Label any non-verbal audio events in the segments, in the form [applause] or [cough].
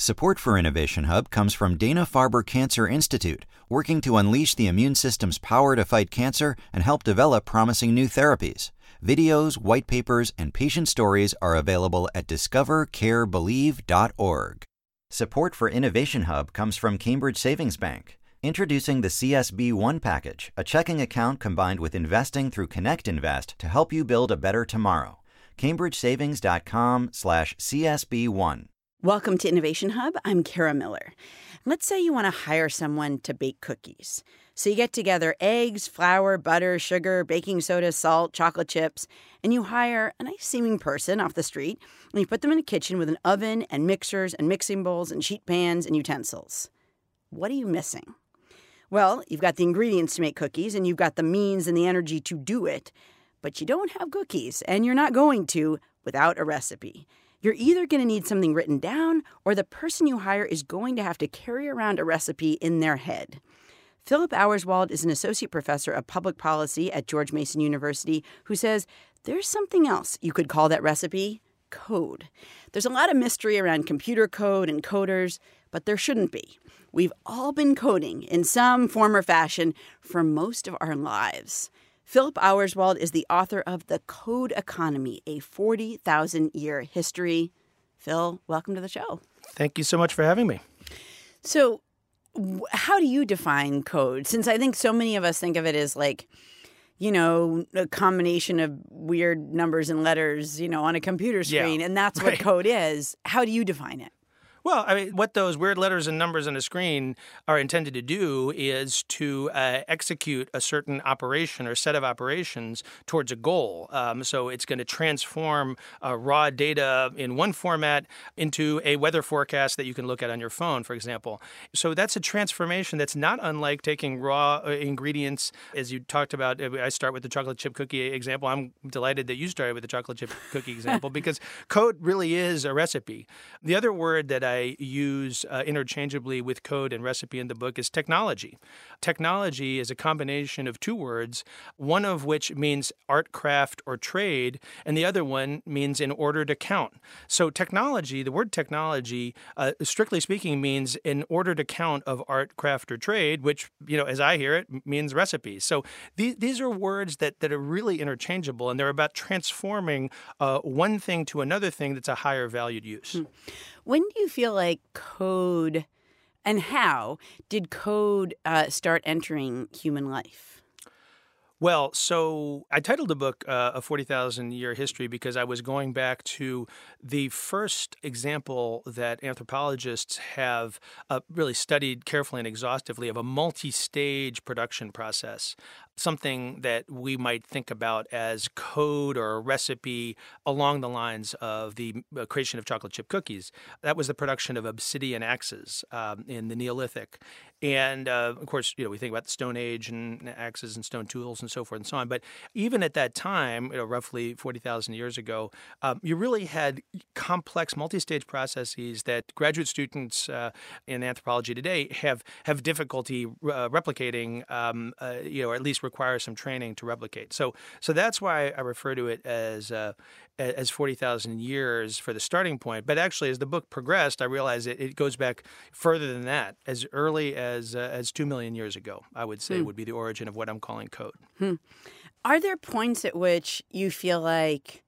Support for Innovation Hub comes from Dana Farber Cancer Institute, working to unleash the immune system's power to fight cancer and help develop promising new therapies. Videos, white papers, and patient stories are available at discovercarebelieve.org. Support for Innovation Hub comes from Cambridge Savings Bank. Introducing the CSB One package, a checking account combined with investing through Connect Invest to help you build a better tomorrow. CambridgeSavings.com/slash/CSB1. Welcome to Innovation Hub. I'm Kara Miller. Let's say you want to hire someone to bake cookies. So you get together eggs, flour, butter, sugar, baking soda, salt, chocolate chips, and you hire a nice seeming person off the street and you put them in a kitchen with an oven and mixers and mixing bowls and sheet pans and utensils. What are you missing? Well, you've got the ingredients to make cookies and you've got the means and the energy to do it, but you don't have cookies and you're not going to without a recipe. You're either going to need something written down or the person you hire is going to have to carry around a recipe in their head. Philip Auerswald is an associate professor of public policy at George Mason University who says there's something else you could call that recipe code. There's a lot of mystery around computer code and coders, but there shouldn't be. We've all been coding in some form or fashion for most of our lives. Philip Auerswald is the author of The Code Economy, a 40,000 year history. Phil, welcome to the show. Thank you so much for having me. So, how do you define code? Since I think so many of us think of it as like, you know, a combination of weird numbers and letters, you know, on a computer screen, Yeah, and that's what right. code is. How do you define it? Well, I mean, what those weird letters and numbers on a screen are intended to do is to uh, execute a certain operation or set of operations towards a goal. Um, so it's going to transform uh, raw data in one format into a weather forecast that you can look at on your phone, for example. So that's a transformation that's not unlike taking raw uh, ingredients, as you talked about. uh, I start with the chocolate chip cookie example. I'm delighted that you started with the chocolate chip cookie [laughs] example because code really is a recipe. The other word that I use uh, interchangeably with code and recipe in the book is technology. Technology is a combination of two words, one of which means art, craft, or trade, and the other one means in order to count. So, technology, the word technology, uh, strictly speaking, means in order to count of art, craft, or trade, which, you know, as I hear it, means recipes. So, these, these are words that, that are really interchangeable, and they're about transforming uh, one thing to another thing that's a higher valued use. When do you feel like code and how did code uh, start entering human life? Well, so I titled the book uh, A 40,000 Year History because I was going back to the first example that anthropologists have uh, really studied carefully and exhaustively of a multi stage production process. Something that we might think about as code or a recipe along the lines of the uh, creation of chocolate chip cookies. That was the production of obsidian axes um, in the Neolithic. And uh, of course, you know, we think about the Stone Age and axes and stone tools and so forth and so on. But even at that time, you know, roughly 40,000 years ago, um, you really had complex multi-stage processes that graduate students uh, in anthropology today have have difficulty uh, replicating, um, uh, you know, or at least require some training to replicate. So, so that's why I refer to it as uh, as 40,000 years for the starting point. But actually, as the book progressed, I realized it, it goes back further than that, as early as uh, as two million years ago. I would say would be the origin of what I'm calling code. Are there points at which you feel like,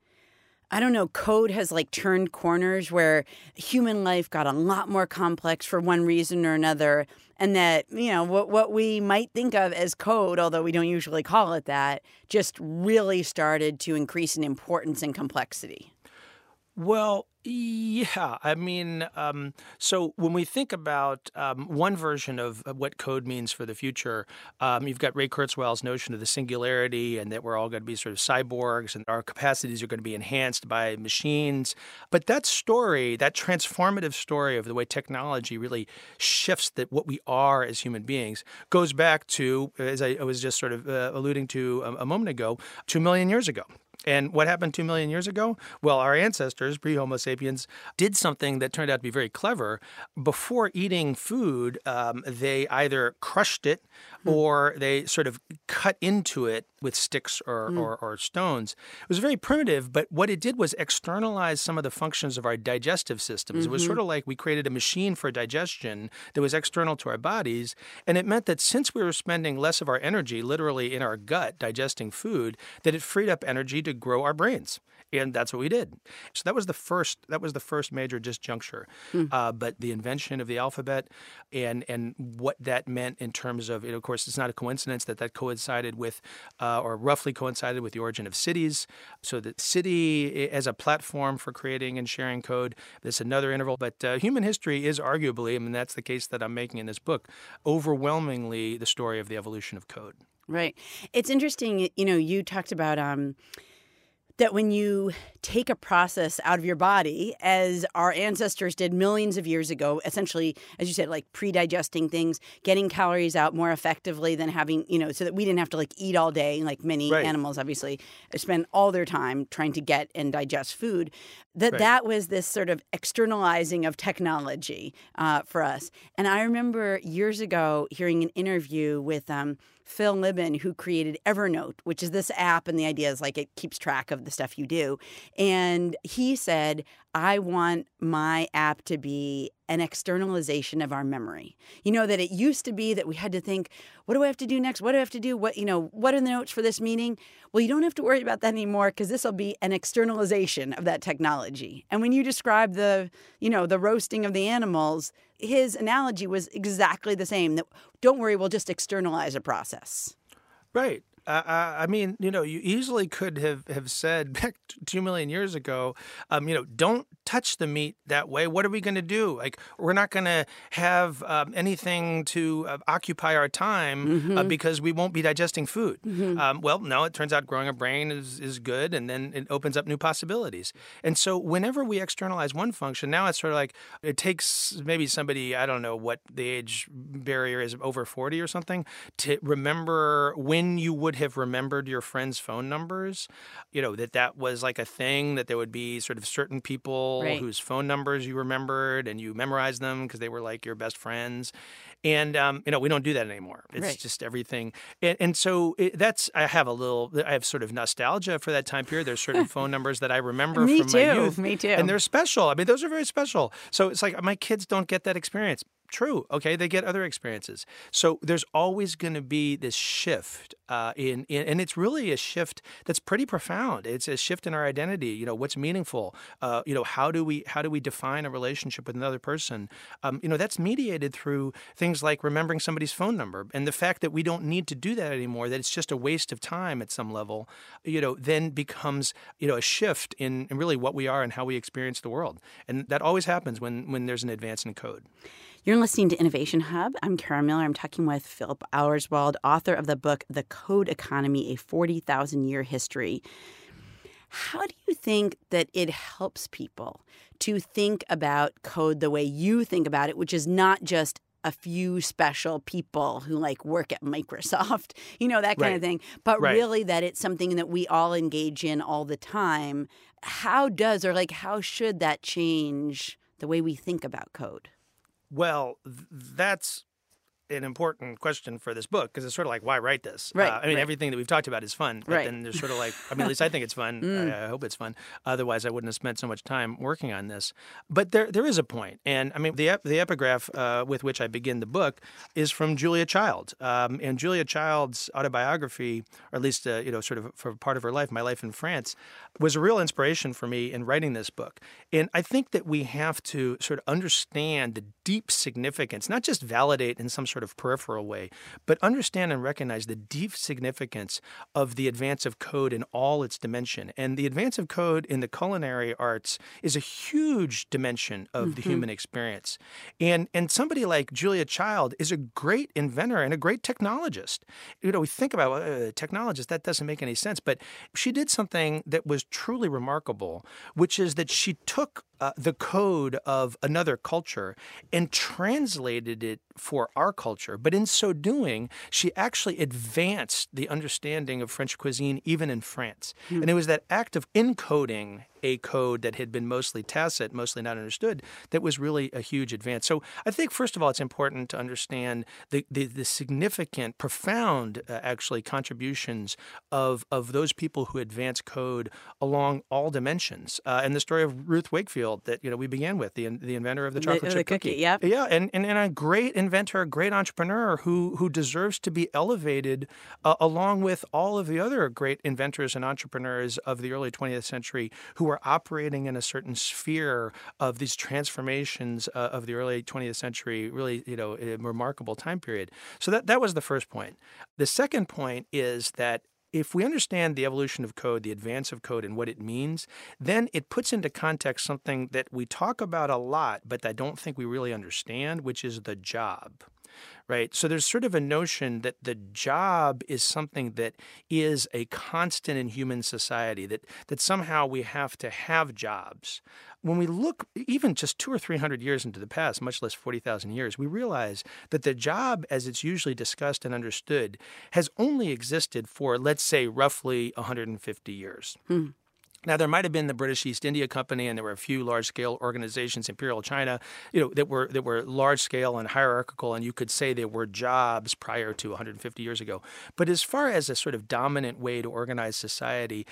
I don't know, code has like turned corners where human life got a lot more complex for one reason or another, and that, you know, what, what we might think of as code, although we don't usually call it that, just really started to increase in importance and complexity? Well, yeah. I mean, um, so when we think about um, one version of what code means for the future, um, you've got Ray Kurzweil's notion of the singularity and that we're all going to be sort of cyborgs and our capacities are going to be enhanced by machines. But that story, that transformative story of the way technology really shifts that what we are as human beings, goes back to, as I was just sort of uh, alluding to a, a moment ago, two million years ago. And what happened two million years ago? Well, our ancestors, pre Homo sapiens, did something that turned out to be very clever. Before eating food, um, they either crushed it or they sort of cut into it with sticks or, mm. or, or, stones. It was very primitive, but what it did was externalize some of the functions of our digestive systems. Mm-hmm. It was sort mm-hmm. of like we created a machine for digestion that was external to our bodies. And it meant that since we were spending less of our energy literally in our gut digesting food, that it freed up energy to grow our brains and that's what we did. So that was the first that was the first major disjuncture. Mm. Uh, but the invention of the alphabet and and what that meant in terms of, of course, it's not a coincidence that that coincided with, uh, or roughly coincided with the origin of cities. So the city as a platform for creating and sharing code. That's another interval. But uh, human history is arguably, I mean, that's the case that I'm making in this book, overwhelmingly the story of the evolution of code. Right. It's interesting. You know, you talked about. Um, that when you take a process out of your body, as our ancestors did millions of years ago, essentially, as you said, like pre digesting things, getting calories out more effectively than having, you know, so that we didn't have to like eat all day, like many right. animals obviously spend all their time trying to get and digest food, that right. that was this sort of externalizing of technology uh, for us. And I remember years ago hearing an interview with, um, Phil Libin, who created Evernote, which is this app, and the idea is like it keeps track of the stuff you do. And he said, I want my app to be an externalization of our memory. You know, that it used to be that we had to think, what do I have to do next? What do I have to do? What, you know, what are the notes for this meeting? Well, you don't have to worry about that anymore because this will be an externalization of that technology. And when you describe the, you know, the roasting of the animals, his analogy was exactly the same that don't worry, we'll just externalize a process. Right. Uh, I mean, you know, you easily could have, have said [laughs] back two million years ago, um, you know, don't touch the meat that way. What are we going to do? Like, we're not going to have um, anything to uh, occupy our time uh, mm-hmm. uh, because we won't be digesting food. Mm-hmm. Um, well, no, it turns out growing a brain is, is good and then it opens up new possibilities. And so, whenever we externalize one function, now it's sort of like it takes maybe somebody, I don't know what the age barrier is, over 40 or something, to remember when you would have remembered your friends' phone numbers. You know, that that was like a thing, that there would be sort of certain people right. whose phone numbers you remembered and you memorized them because they were like your best friends. And, um, you know, we don't do that anymore. It's right. just everything. And, and so it, that's, I have a little, I have sort of nostalgia for that time period. There's certain [laughs] phone numbers that I remember Me from too. my youth. Me too. And they're special. I mean, those are very special. So it's like my kids don't get that experience true. Okay, they get other experiences. So there's always going to be this shift uh, in, in, and it's really a shift that's pretty profound. It's a shift in our identity. You know, what's meaningful. Uh, you know, how do we how do we define a relationship with another person? Um, you know, that's mediated through things like remembering somebody's phone number and the fact that we don't need to do that anymore. That it's just a waste of time at some level. You know, then becomes you know a shift in, in really what we are and how we experience the world, and that always happens when when there's an advance in code. You're listening to Innovation Hub. I'm Kara Miller. I'm talking with Philip Auerswald, author of the book The Code Economy A 40,000 Year History. How do you think that it helps people to think about code the way you think about it, which is not just a few special people who like work at Microsoft, [laughs] you know, that kind right. of thing, but right. really that it's something that we all engage in all the time. How does or like how should that change the way we think about code? Well, that's an important question for this book because it's sort of like why write this? Right. Uh, I mean, right. everything that we've talked about is fun, but right. then there's sort of like I mean, at least I think it's fun. [laughs] mm. I, I, hope it's fun. Otherwise, I wouldn't have spent so much time working on this. But there there is a point, and I mean, the the epigraph uh, with which I begin the book is from Julia Child, um, and Julia Child's autobiography, or at least uh, you know, sort of for part of her life, my life in France, was a real inspiration for me in writing this book. And I think that we have to sort of understand the deep significance, not just validate in some sort of peripheral way way, but understand and recognize the deep significance of the advance of code in all its dimension. And the advance of code in the culinary arts is a huge dimension of mm-hmm. the human experience. And and somebody like Julia Child is a great inventor and a great technologist. You know, we think about uh, technologist that doesn't make any sense, but she did something that was truly remarkable, which is that she took uh, the code of another culture and translated it for our culture. But in so doing, she actually advanced the understanding of French cuisine even in France. Mm. And it was that act of encoding a code that had been mostly tacit, mostly not understood, that was really a huge advance. So I think, first of all, it's important to understand the, the, the significant, profound, uh, actually, contributions of, of those people who advance code along all dimensions. Uh, and the story of Ruth Wakefield that you know we began with, the, the inventor of the chocolate the, chip the cookie. Yeah, yeah, and, and, and a great inventor, a great entrepreneur who, who deserves to be elevated uh, along with all of the other great inventors and entrepreneurs of the early 20th century who were operating in a certain sphere of these transformations uh, of the early 20th century, really, you know, a remarkable time period. So that, that was the first point. The second point is that if we understand the evolution of code, the advance of code, and what it means, then it puts into context something that we talk about a lot, but I don't think we really understand, which is the job right? So there's sort of a notion that the job is something that is a constant in human society, that, that somehow we have to have jobs. When we look even just two or three hundred years into the past, much less 40,000 years, we realize that the job, as it's usually discussed and understood, has only existed for, let's say, roughly 150 years. Hmm. Now there might have been the British East India Company, and there were a few large-scale organizations, Imperial China, you know, that were that were large-scale and hierarchical, and you could say they were jobs prior to 150 years ago. But as far as a sort of dominant way to organize society,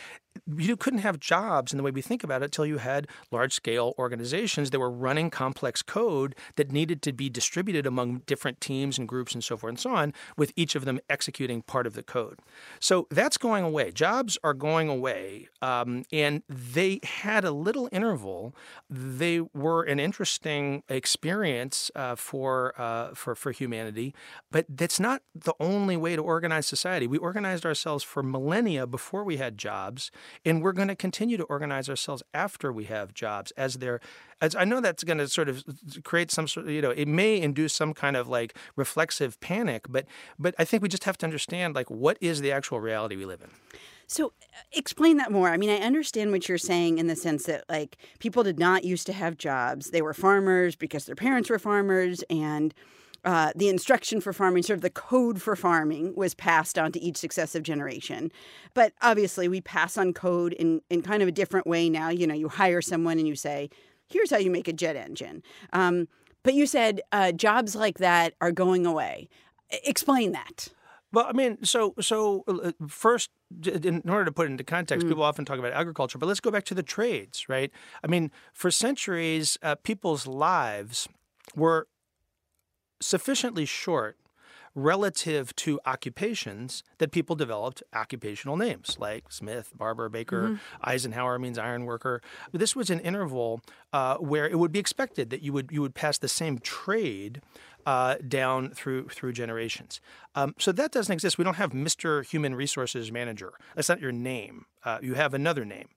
you couldn't have jobs in the way we think about it until you had large scale organizations that were running complex code that needed to be distributed among different teams and groups and so forth and so on, with each of them executing part of the code. So that's going away. Jobs are going away. Um, and they had a little interval. They were an interesting experience uh, for, uh, for, for humanity, but that's not the only way to organize society. We organized ourselves for millennia before we had jobs. And we're going to continue to organize ourselves after we have jobs as they're as I know that's going to sort of create some sort of, you know, it may induce some kind of like reflexive panic, but but I think we just have to understand like what is the actual reality we live in. So, uh, explain that more. I mean, I understand what you're saying in the sense that, like, people did not used to have jobs. They were farmers because their parents were farmers, and uh, the instruction for farming, sort of the code for farming, was passed on to each successive generation. But obviously, we pass on code in, in kind of a different way now. You know, you hire someone and you say, here's how you make a jet engine. Um, but you said uh, jobs like that are going away. Explain that. Well, I mean, so so uh, first, in order to put it into context, mm. people often talk about agriculture, but let's go back to the trades, right? I mean, for centuries, uh, people's lives were sufficiently short relative to occupations that people developed occupational names like Smith, Barber, Baker, mm-hmm. Eisenhower means iron worker. This was an interval uh, where it would be expected that you would you would pass the same trade uh, down through through generations. Um, so that doesn't exist. We don't have Mr. Human Resources Manager. That's not your name. Uh, you have another name,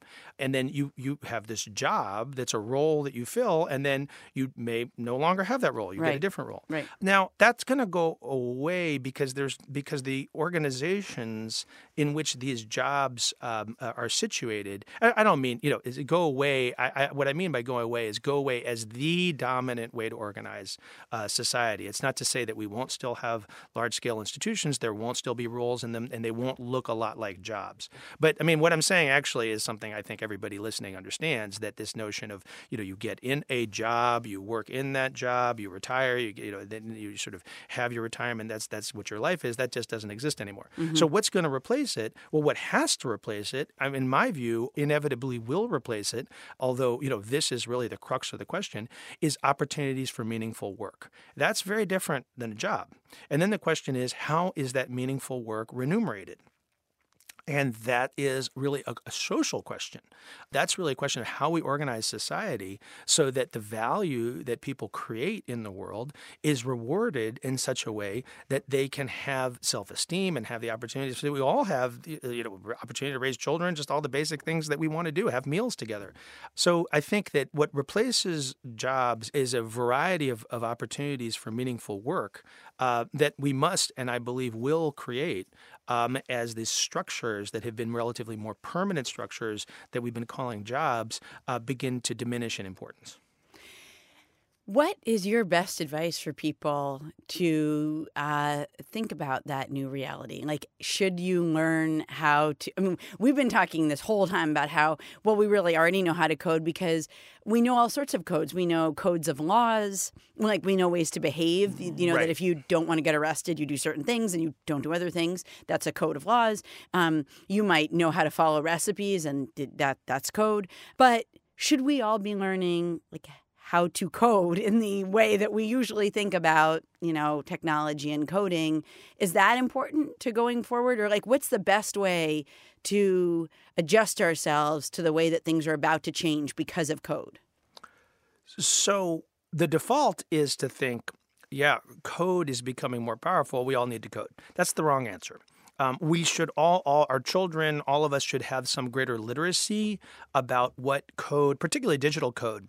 and then you you have this job that's a role that you fill, and then you may no longer have that role. You right. get a different role. Right. Now that's going to go away because there's because the organizations in which these jobs um, are situated. I, I, don't mean you know is it go away. I, I, what I mean by going away is go away as the dominant way to organize uh, society. It's not to say that we won't still have large scale institutions. There won't still be roles in them, and they won't look a lot like jobs. But I mean, what I'm saying actually is something I think everybody listening understands that this notion of you know you get in a job, you work in that job, you retire, you you know then you sort of have your retirement. That's that's what your life is. That just doesn't exist anymore. Mm-hmm. So what's going to replace it? Well, what has to replace it, I mean, in my view, inevitably will replace it. Although you know this is really the crux of the question is opportunities for meaningful work. That's very different than a job. And then the question is, how is that meaningful work remunerated? And that is really a, a, social question. That's really a question of how we organize society so that the value that people create in the world is rewarded in such a way that they can have self-esteem and have the opportunities. So we all have, you know, opportunity to raise children, just all the basic things that we want to do, have meals together. So I think that what replaces jobs is a variety of, of opportunities for meaningful work uh, that we must, and I believe will create um, as these structures that have been relatively more permanent structures that we've been calling jobs uh, begin to diminish in importance. What is your best advice for people to uh, think about that new reality? Like, should you learn how to? I mean, we've been talking this whole time about how, well, we really already know how to code because we know all sorts of codes. We know codes of laws, like we know ways to behave. You know, right. that if you don't want to get arrested, you do certain things and you don't do other things. That's a code of laws. Um, you might know how to follow recipes, and that that's code. But should we all be learning, like, how to code in the way that we usually think about, you know, technology and coding. Is that important to going forward? Or like what's the best way to adjust ourselves to the way that things are about to change because of code? So the default is to think, yeah, code is becoming more powerful. We all need to code. That's the wrong answer. Um, we should all, all our children, all of us should have some greater literacy about what code, particularly digital code,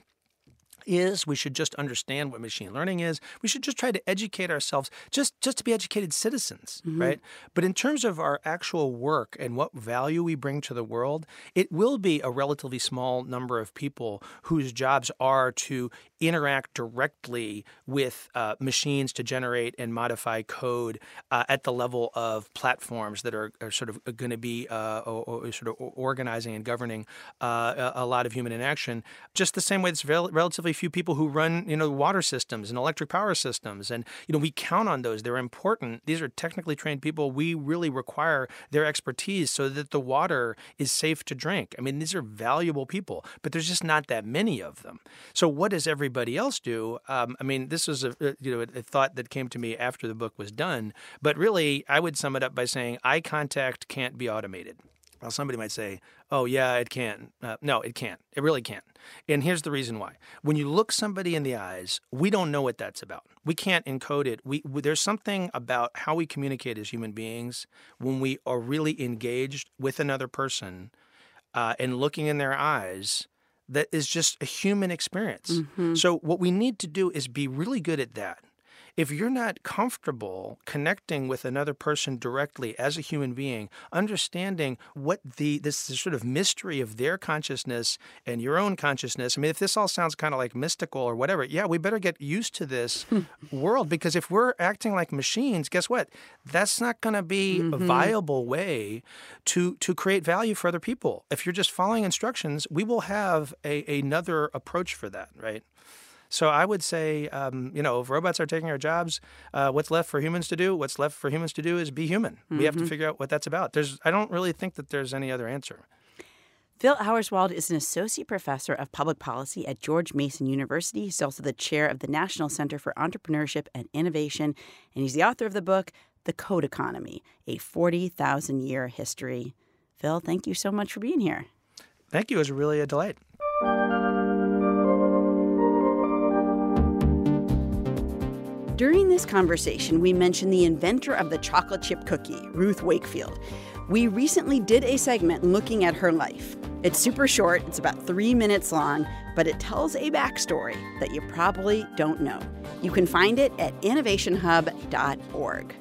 is we should just understand what machine learning is we should just try to educate ourselves just just to be educated citizens mm-hmm. right but in terms of our actual work and what value we bring to the world it will be a relatively small number of people whose jobs are to interact directly with uh, machines to generate and modify code uh, at the level of platforms that are, are sort of going to be uh, or, or sort of organizing and governing uh, a, lot of human interaction just the same way it's rel- relatively few people who run, you know, water systems and electric power systems. And, you know, we count on those. They're important. These are technically trained people. We really require their expertise so that the water is safe to drink. I mean, these are valuable people, but there's just not that many of them. So what does everybody else do? Um, I mean, this was a, you know, a thought that came to me after the book was done. But really, I would sum it up by saying eye contact can't be automated. Well, somebody might say, oh, yeah, it can. Uh, no, it can't. It really can't. And here's the reason why. When you look somebody in the eyes, we don't know what that's about. We can't encode it. We, we, there's something about how we communicate as human beings when we are really engaged with another person uh, and looking in their eyes that is just a human experience. Mm-hmm. So, what we need to do is be really good at that if you're not comfortable connecting with another person directly as a human being, understanding what the this sort of mystery of their consciousness and your own consciousness. I mean, if this all sounds kind of like mystical or whatever, yeah, we better get used to this world because if we're acting like machines, guess what? That's not going to be mm-hmm. a viable way to to create value for other people. If you're just following instructions, we will have a, another approach for that, right? So I would say, um, you know, if robots are taking our jobs, uh, what's left for humans to do? What's left for humans to do is be human. Mm-hmm. We have to mm-hmm. figure out what that's about. There's, I don't really think that there's any other answer. Phil Auerswald is an associate professor of public policy at George Mason University. He's also the chair of the National Center for Entrepreneurship and Innovation, and he's the author of the book, The Code Economy A 40,000 Year History. Phil, thank you so much for being here. Thank you. It was really a delight. During this conversation, we mentioned the inventor of the chocolate chip cookie, Ruth Wakefield. We recently did a segment looking at her life. It's super short, it's about three minutes long, but it tells a backstory that you probably don't know. You can find it at innovationhub.org.